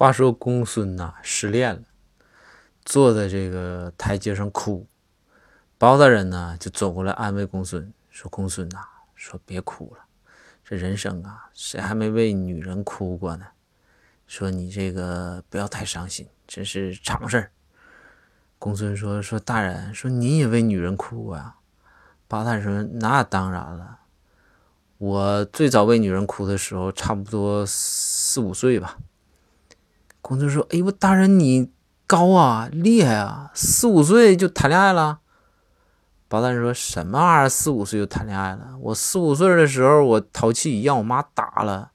话说公孙呐失恋了，坐在这个台阶上哭。包大人呢就走过来安慰公孙，说：“公孙呐，说别哭了，这人生啊，谁还没为女人哭过呢？说你这个不要太伤心，这是常事儿。”公孙说：“说大人，说你也为女人哭过呀？”包大人说：“那当然了，我最早为女人哭的时候，差不多四五岁吧。”公孙说：“哎呦，大人你高啊，厉害啊，四五岁就谈恋爱了。”包大人说什么玩意儿？四五岁就谈恋爱了？我四五岁的时候，我淘气让我妈打了，